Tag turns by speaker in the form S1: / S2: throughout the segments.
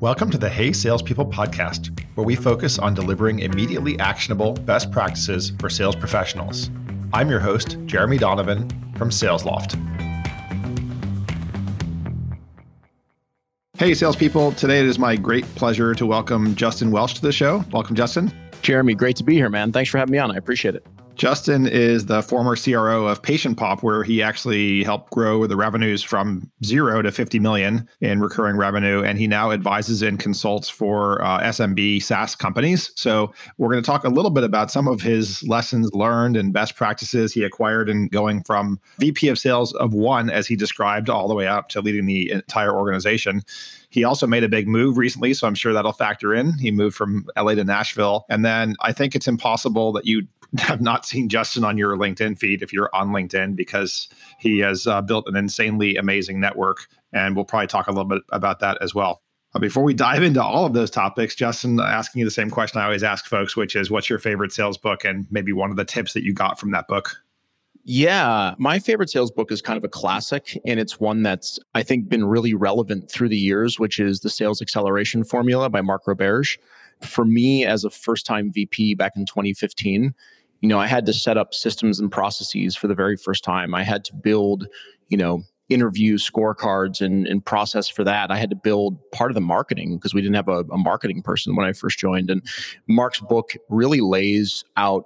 S1: Welcome to the Hey Salespeople podcast, where we focus on delivering immediately actionable best practices for sales professionals. I'm your host, Jeremy Donovan from SalesLoft. Hey, salespeople. Today it is my great pleasure to welcome Justin Welsh to the show. Welcome, Justin.
S2: Jeremy, great to be here, man. Thanks for having me on. I appreciate it.
S1: Justin is the former CRO of Patient Pop, where he actually helped grow the revenues from zero to 50 million in recurring revenue. And he now advises and consults for uh, SMB SaaS companies. So we're going to talk a little bit about some of his lessons learned and best practices he acquired in going from VP of sales of one, as he described, all the way up to leading the entire organization. He also made a big move recently, so I'm sure that'll factor in. He moved from LA to Nashville. And then I think it's impossible that you have not seen Justin on your LinkedIn feed if you're on LinkedIn because he has uh, built an insanely amazing network. And we'll probably talk a little bit about that as well. Uh, before we dive into all of those topics, Justin, asking you the same question I always ask folks, which is what's your favorite sales book and maybe one of the tips that you got from that book?
S2: Yeah, my favorite sales book is kind of a classic, and it's one that's, I think, been really relevant through the years, which is The Sales Acceleration Formula by Mark Roberge. For me, as a first time VP back in 2015, you know, I had to set up systems and processes for the very first time. I had to build, you know, interview scorecards and, and process for that. I had to build part of the marketing because we didn't have a, a marketing person when I first joined. And Mark's book really lays out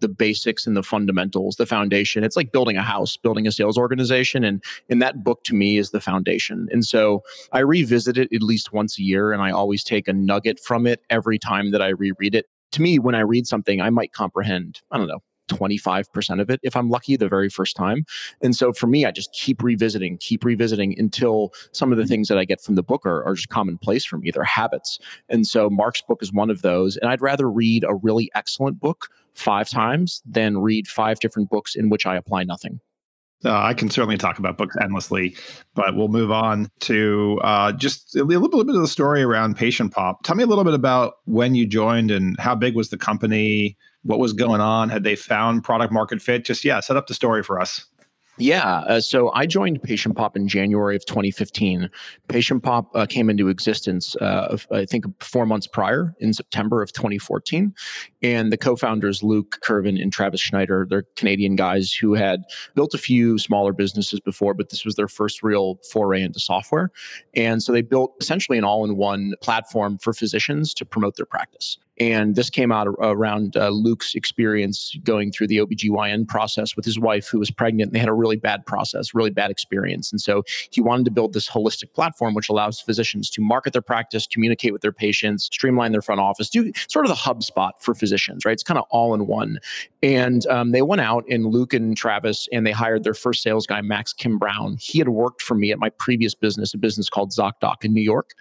S2: the basics and the fundamentals, the foundation. It's like building a house, building a sales organization. And, and that book to me is the foundation. And so I revisit it at least once a year and I always take a nugget from it every time that I reread it to me, when I read something, I might comprehend, I don't know, 25% of it if I'm lucky the very first time. And so for me, I just keep revisiting, keep revisiting until some of the mm-hmm. things that I get from the book are, are just commonplace for me. They're habits. And so Mark's book is one of those. And I'd rather read a really excellent book five times than read five different books in which I apply nothing.
S1: Uh, I can certainly talk about books endlessly, but we'll move on to uh, just a little bit of the story around Patient Pop. Tell me a little bit about when you joined and how big was the company? What was going on? Had they found product market fit? Just, yeah, set up the story for us.
S2: Yeah. Uh, so I joined Patient Pop in January of 2015. Patient Pop uh, came into existence, uh, I think, four months prior in September of 2014. And the co founders, Luke Kervin and Travis Schneider, they're Canadian guys who had built a few smaller businesses before, but this was their first real foray into software. And so they built essentially an all in one platform for physicians to promote their practice. And this came out around uh, Luke's experience going through the OBGYN process with his wife who was pregnant. And they had a really bad process, really bad experience. And so he wanted to build this holistic platform which allows physicians to market their practice, communicate with their patients, streamline their front office, do sort of the HubSpot for physicians, right? It's kind of all in one. And um, they went out and Luke and Travis and they hired their first sales guy, Max Kim Brown. He had worked for me at my previous business, a business called ZocDoc in New York.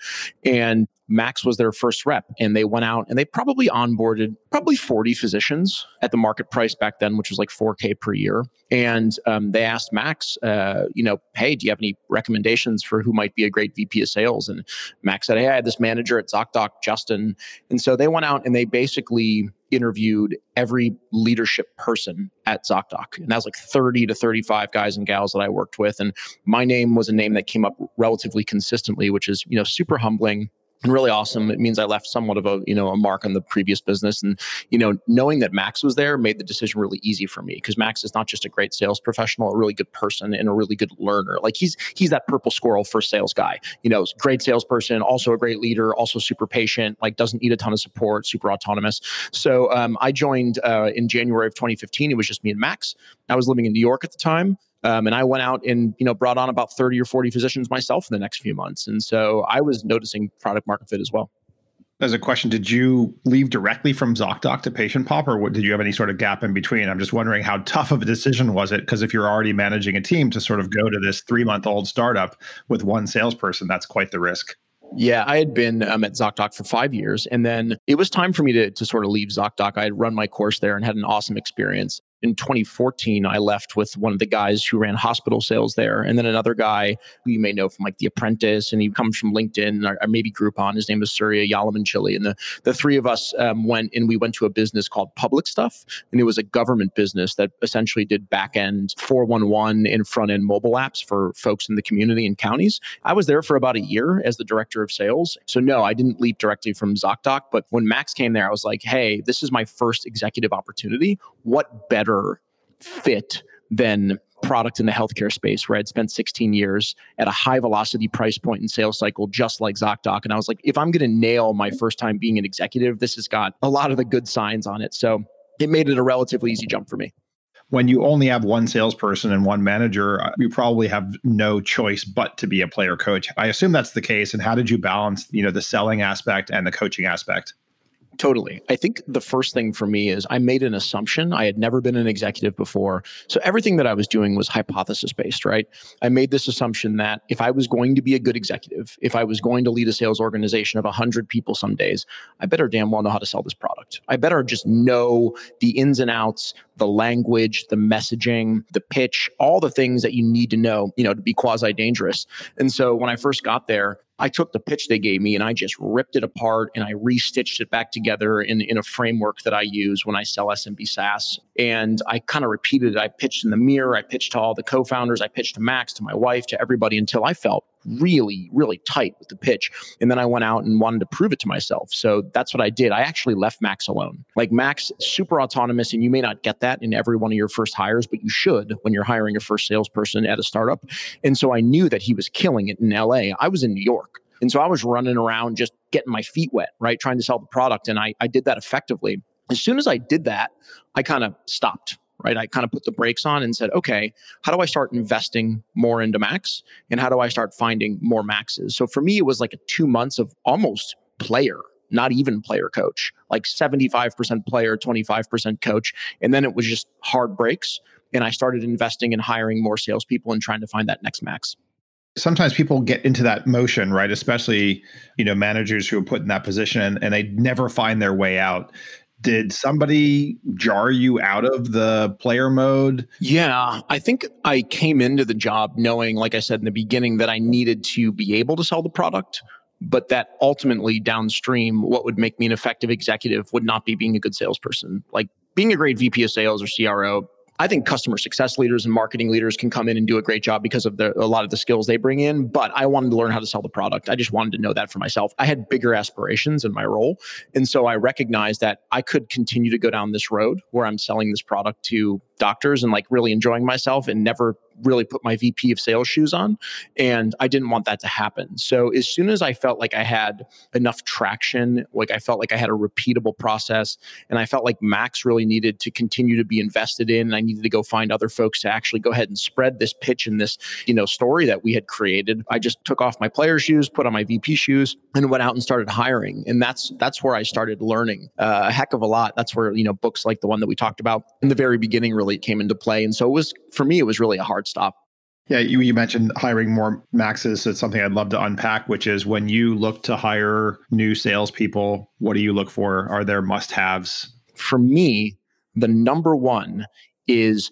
S2: And Max was their first rep, and they went out and they probably onboarded probably 40 physicians at the market price back then, which was like 4K per year. And um, they asked Max, uh, you know, hey, do you have any recommendations for who might be a great VP of sales? And Max said, hey, I had this manager at ZocDoc, Justin. And so they went out and they basically interviewed every leadership person at ZocDoc. And that was like 30 to 35 guys and gals that I worked with. And my name was a name that came up relatively consistently, which is, you know, super humbling really awesome. It means I left somewhat of a you know a mark on the previous business, and you know knowing that Max was there made the decision really easy for me because Max is not just a great sales professional, a really good person, and a really good learner. Like he's he's that purple squirrel for sales guy. You know, great salesperson, also a great leader, also super patient. Like doesn't need a ton of support, super autonomous. So um, I joined uh, in January of 2015. It was just me and Max. I was living in New York at the time. Um, and I went out and you know brought on about 30 or 40 physicians myself in the next few months. And so I was noticing product market fit as well.
S1: As a question, did you leave directly from ZocDoc to Patient Pop, or what, did you have any sort of gap in between? I'm just wondering how tough of a decision was it? Because if you're already managing a team to sort of go to this three month old startup with one salesperson, that's quite the risk.
S2: Yeah, I had been um, at ZocDoc for five years, and then it was time for me to, to sort of leave ZocDoc. I had run my course there and had an awesome experience. In 2014, I left with one of the guys who ran hospital sales there, and then another guy who you may know from like The Apprentice, and he comes from LinkedIn or, or maybe Groupon. His name is Surya Yalamanchili, and the the three of us um, went and we went to a business called Public Stuff, and it was a government business that essentially did back end 411 and front end mobile apps for folks in the community and counties. I was there for about a year as the director of sales, so no, I didn't leap directly from ZocDoc, but when Max came there, I was like, hey, this is my first executive opportunity. What better fit than product in the healthcare space where I'd spent 16 years at a high velocity price point and sales cycle, just like ZocDoc. And I was like, if I'm going to nail my first time being an executive, this has got a lot of the good signs on it. So it made it a relatively easy jump for me.
S1: When you only have one salesperson and one manager, uh, you probably have no choice but to be a player coach. I assume that's the case. And how did you balance, you know, the selling aspect and the coaching aspect?
S2: Totally. I think the first thing for me is I made an assumption. I had never been an executive before. So everything that I was doing was hypothesis based, right? I made this assumption that if I was going to be a good executive, if I was going to lead a sales organization of 100 people some days, I better damn well know how to sell this product. I better just know the ins and outs, the language, the messaging, the pitch, all the things that you need to know, you know, to be quasi dangerous. And so when I first got there, I took the pitch they gave me and I just ripped it apart and I restitched it back together in, in a framework that I use when I sell SMB SaaS. And I kind of repeated it. I pitched in the mirror, I pitched to all the co founders, I pitched to Max, to my wife, to everybody until I felt really, really tight with the pitch. And then I went out and wanted to prove it to myself. So that's what I did. I actually left Max alone. Like Max, super autonomous, and you may not get that in every one of your first hires, but you should when you're hiring your first salesperson at a startup. And so I knew that he was killing it in LA. I was in New York. And so I was running around just getting my feet wet, right? Trying to sell the product. And I, I did that effectively. As soon as I did that, I kind of stopped right? I kind of put the brakes on and said, okay, how do I start investing more into Max? And how do I start finding more Maxes? So for me, it was like a two months of almost player, not even player coach, like 75% player, 25% coach. And then it was just hard breaks. And I started investing and hiring more salespeople and trying to find that next Max
S1: sometimes people get into that motion right especially you know managers who are put in that position and, and they never find their way out did somebody jar you out of the player mode?
S2: Yeah, I think I came into the job knowing, like I said in the beginning, that I needed to be able to sell the product, but that ultimately downstream, what would make me an effective executive would not be being a good salesperson. Like being a great VP of sales or CRO, I think customer success leaders and marketing leaders can come in and do a great job because of the, a lot of the skills they bring in. But I wanted to learn how to sell the product. I just wanted to know that for myself. I had bigger aspirations in my role. And so I recognized that I could continue to go down this road where I'm selling this product to doctors and like really enjoying myself and never really put my VP of sales shoes on. And I didn't want that to happen. So as soon as I felt like I had enough traction, like I felt like I had a repeatable process, and I felt like Max really needed to continue to be invested in, and I needed to go find other folks to actually go ahead and spread this pitch and this, you know, story that we had created. I just took off my player shoes, put on my VP shoes, and went out and started hiring. And that's that's where I started learning uh, a heck of a lot. That's where, you know, books like the one that we talked about in the very beginning really came into play. And so it was for me, it was really a hard stop.
S1: Yeah, you, you mentioned hiring more maxes. It's something I'd love to unpack, which is when you look to hire new salespeople, what do you look for? Are there must haves?
S2: For me, the number one is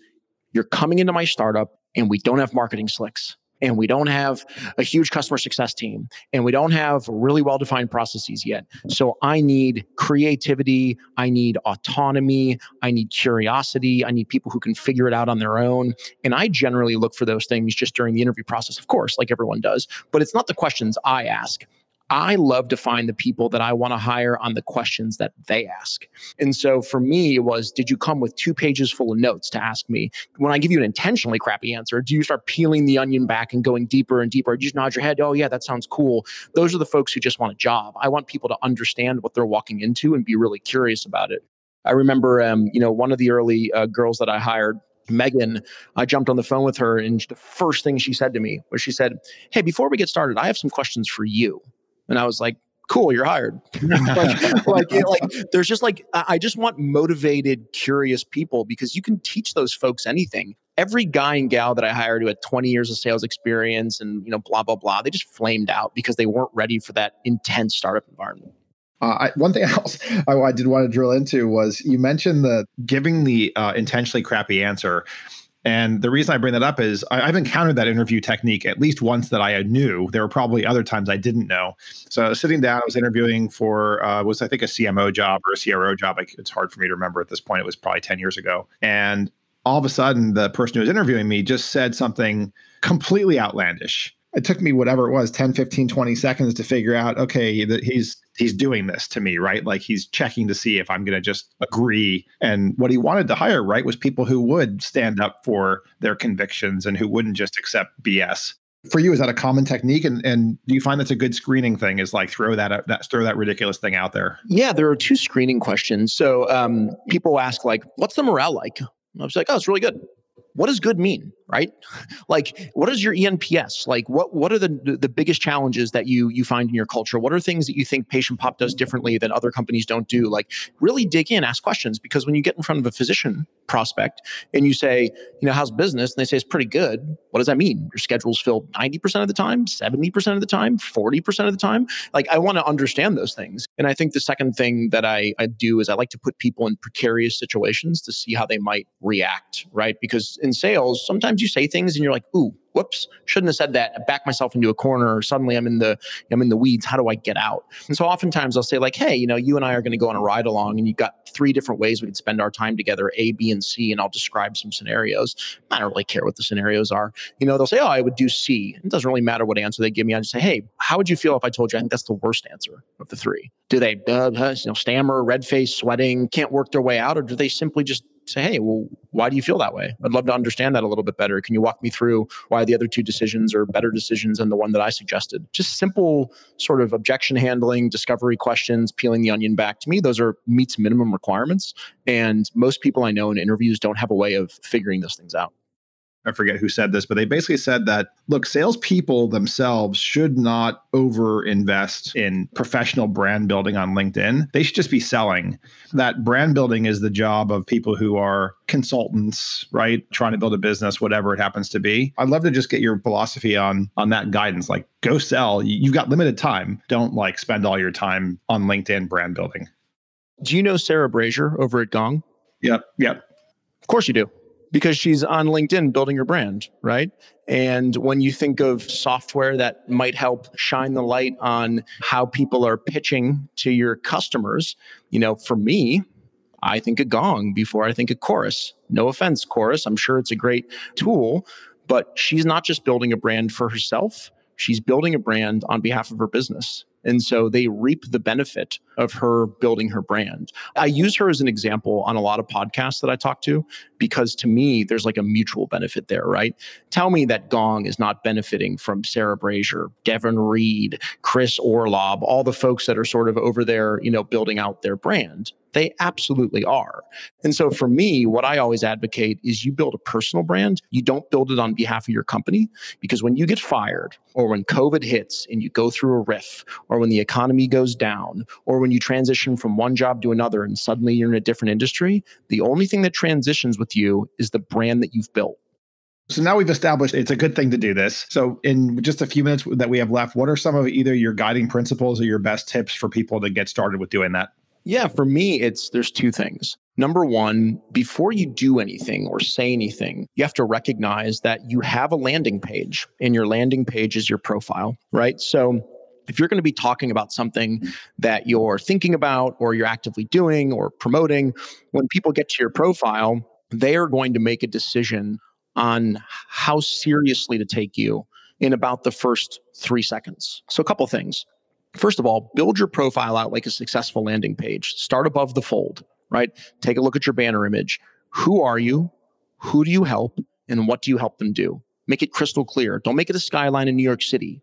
S2: you're coming into my startup and we don't have marketing slicks and we don't have a huge customer success team and we don't have really well defined processes yet. So I need creativity, I need autonomy, I need curiosity, I need people who can figure it out on their own. And I generally look for those things just during the interview process, of course, like everyone does, but it's not the questions I ask. I love to find the people that I want to hire on the questions that they ask. And so for me, it was Did you come with two pages full of notes to ask me? When I give you an intentionally crappy answer, do you start peeling the onion back and going deeper and deeper? You just nod your head? Oh, yeah, that sounds cool. Those are the folks who just want a job. I want people to understand what they're walking into and be really curious about it. I remember, um, you know, one of the early uh, girls that I hired, Megan, I jumped on the phone with her, and the first thing she said to me was, "She said, hey, before we get started, I have some questions for you." And I was like, cool, you're hired. like, like, like, there's just like, I just want motivated, curious people because you can teach those folks anything. Every guy and gal that I hired who had 20 years of sales experience and, you know, blah, blah, blah, they just flamed out because they weren't ready for that intense startup environment.
S1: Uh, I, one thing else I, I, did want to drill into was you mentioned the giving the uh, intentionally crappy answer. And the reason I bring that up is I, have encountered that interview technique at least once that I knew. There were probably other times I didn't know. So I sitting down, I was interviewing for uh, was I think a CMO job or a CRO job. Like, it's hard for me to remember at this point. It was probably ten years ago, and all of a sudden, the person who was interviewing me just said something completely outlandish it took me whatever it was 10 15 20 seconds to figure out okay that he's he's doing this to me right? Like he's checking to see if i'm going to just agree. And what he wanted to hire right was people who would stand up for their convictions and who wouldn't just accept bs for you is that a common technique? And and do you find that's a good screening thing is like throw that, that throw that ridiculous thing out there?
S2: Yeah there are two screening questions. So um, people ask like what's the morale like? I was like oh it's really good. What does good mean right? Like what is your enps like what what are the the biggest challenges that you you find in your culture? What are things that you think patient pop does differently that other companies don't do? Like really dig in ask questions because when you get in front of a physician prospect and you say you know how's business? and they say it's pretty good. What does that mean? Your schedule's filled 90% of the time 70% of the time 40% of the time? Like i want to understand those things. And i think the second thing that I, I do is i like to put people in precarious situations to see how they might react right? Because in sales sometimes you say things and you're like, ooh, whoops, shouldn't have said that. I back myself into a corner, or suddenly I'm in the I'm in the weeds. How do I get out? And so oftentimes I'll say like, hey, you know, you and I are going to go on a ride along, and you've got three different ways we can spend our time together, A, B, and C, and I'll describe some scenarios. I don't really care what the scenarios are. You know, they'll say, oh, I would do C. It doesn't really matter what answer they give me. I just say, hey, how would you feel if I told you I think that's the worst answer of the three? Do they uh, you know, stammer, red face, sweating, can't work their way out, or do they simply just say, hey, well, why do you feel that way? I'd love to understand that a little bit better. Can you walk me through why the other two decisions are better decisions than the one that I suggested? Just simple sort of objection handling, discovery questions, peeling the onion back. To me, those are meets minimum requirements. And most people I know in interviews don't have a way of figuring those things out.
S1: I forget who said this, but they basically said that look, salespeople themselves should not over invest in professional brand building on LinkedIn. They should just be selling. That brand building is the job of people who are consultants, right? Trying to build a business, whatever it happens to be. I'd love to just get your philosophy on on that guidance. Like go sell. You've got limited time. Don't like spend all your time on LinkedIn brand building.
S2: Do you know Sarah Brazier over at Gong?
S1: Yep. Yep.
S2: Of course you do because she's on LinkedIn building her brand, right? And when you think of software that might help shine the light on how people are pitching to your customers, you know, for me, I think a gong before I think a chorus. No offense, chorus. I'm sure it's a great tool, but she's not just building a brand for herself, she's building a brand on behalf of her business. And so they reap the benefit of her building her brand. I use her as an example on a lot of podcasts that I talk to because to me, there's like a mutual benefit there, right? Tell me that Gong is not benefiting from Sarah Brazier, Devin Reed, Chris Orlob, all the folks that are sort of over there, you know, building out their brand. They absolutely are. And so for me, what I always advocate is you build a personal brand. You don't build it on behalf of your company because when you get fired or when COVID hits and you go through a RIF or when the economy goes down or when you transition from one job to another and suddenly you're in a different industry, the only thing that transitions with you is the brand that you've built.
S1: So now we've established it's a good thing to do this. So, in just a few minutes that we have left, what are some of either your guiding principles or your best tips for people to get started with doing that?
S2: Yeah, for me, it's there's two things. Number one, before you do anything or say anything, you have to recognize that you have a landing page, and your landing page is your profile, right? So if you're going to be talking about something that you're thinking about or you're actively doing or promoting, when people get to your profile, they are going to make a decision on how seriously to take you in about the first three seconds. So, a couple things. First of all, build your profile out like a successful landing page. Start above the fold, right? Take a look at your banner image. Who are you? Who do you help? And what do you help them do? Make it crystal clear. Don't make it a skyline in New York City.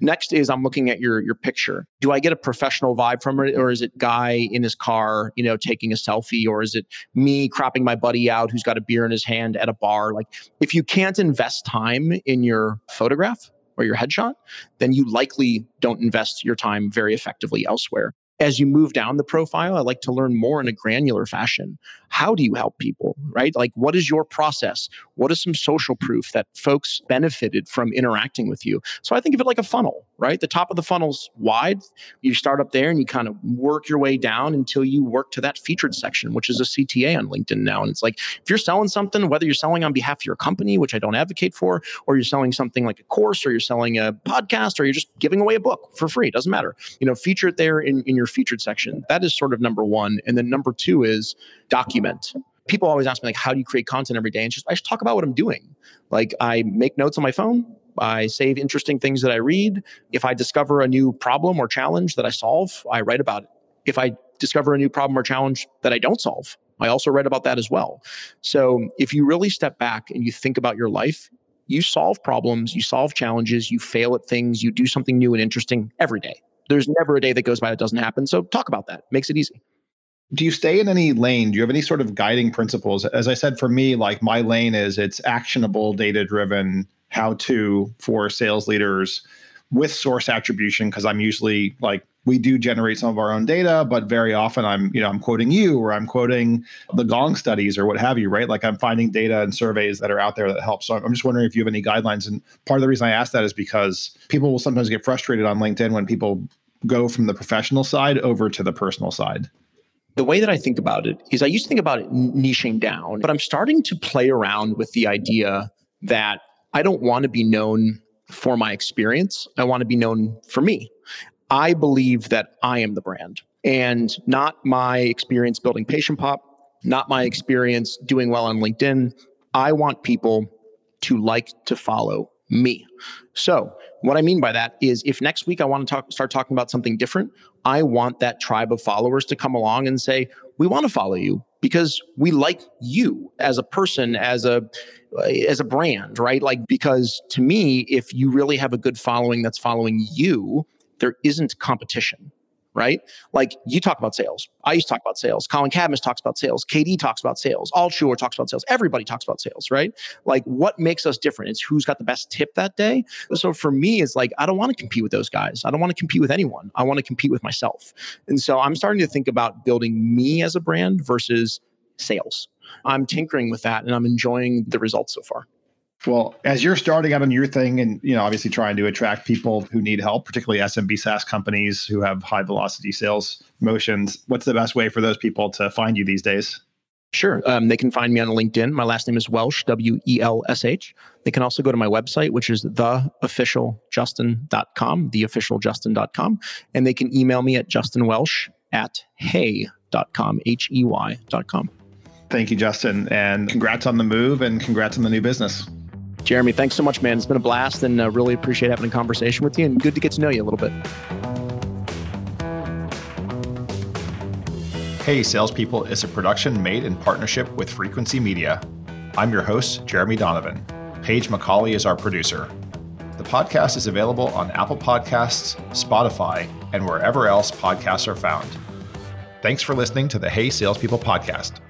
S2: Next is I'm looking at your your picture. Do I get a professional vibe from it, or is it guy in his car, you know, taking a selfie, or is it me cropping my buddy out who's got a beer in his hand at a bar? Like, if you can't invest time in your photograph, or your headshot, then you likely don't invest your time very effectively elsewhere. As you move down the profile, I like to learn more in a granular fashion. How do you help people, right? Like, what is your process? What is some social proof that folks benefited from interacting with you? So I think of it like a funnel, right? The top of the funnel's wide. You start up there and you kind of work your way down until you work to that featured section, which is a CTA on LinkedIn now. And it's like, if you're selling something, whether you're selling on behalf of your company, which I don't advocate for, or you're selling something like a course, or you're selling a podcast, or you're just giving away a book for free, doesn't matter. You know, feature it there in, in your featured section. That is sort of number one. And then number two is document people always ask me like how do you create content every day and just i just talk about what i'm doing like i make notes on my phone I save interesting things that I read. If I discover a new problem or challenge that I solve, I write about it. If I discover a new problem or challenge that I don't solve, I also write about that as well. So if you really step back and you think about your life, you solve problems, you solve challenges, you fail at things, you do something new and interesting every day. There's never a day that goes by that doesn't happen. So talk about that. Makes it easy
S1: do you stay in any lane do you have any sort of guiding principles as i said for me like my lane is it's actionable data driven how to for sales leaders with source attribution because I'm usually like we do generate some of our own data, but very often I'm, you know, I'm quoting you or I'm quoting the Gong studies or what have you, right? Like I'm finding data and surveys that are out there that help. So I'm just wondering if you have any guidelines. And part of the reason I ask that is because people will sometimes get frustrated on LinkedIn when people go from the professional side over to the personal side.
S2: The way that I think about it is I used to think about it niching down, but I'm starting to play around with the idea that I don't want to be known for my experience. I want to be known for me. I believe that I am the brand and not my experience building Patient Pop, not my experience doing well on LinkedIn. I want people to like to follow me. So, what I mean by that is if next week I want to talk, start talking about something different, I want that tribe of followers to come along and say, we want to follow you because we like you as a person, as a as a brand, right? Like because to me, if you really have a good following that's following you, there isn't competition right? Like you talk about sales. I used to talk about sales. Colin Cadmus talks about sales. KD talks about sales. Altschuler talks about sales. Everybody talks about sales, right? Like what makes us different is who's got the best tip that day. So for me, it's like I don't want to compete with those guys. I don't want to compete with anyone. I want to compete with myself. And so I'm starting to think about building me as a brand versus sales. I'm tinkering with that and I'm enjoying the results so far.
S1: Well, as you're starting out on your thing and, you know, obviously trying to attract people who need help, particularly SMB SaaS companies who have high velocity sales motions, what's the best way for those people to find you these days?
S2: Sure. Um, they can find me on LinkedIn. My last name is Welsh, W E L S H. They can also go to my website, which is theofficialjustin.com, theofficialjustin.com. And they can email me at justinwelsh at hey.com, H E Y.com.
S1: Thank you, Justin. And congrats on the move and congrats on the new business.
S2: Jeremy, thanks so much, man. It's been a blast and uh, really appreciate having a conversation with you and good to get to know you a little bit.
S1: Hey, Salespeople is a production made in partnership with Frequency Media. I'm your host, Jeremy Donovan. Paige McCauley is our producer. The podcast is available on Apple Podcasts, Spotify, and wherever else podcasts are found. Thanks for listening to the Hey Salespeople podcast.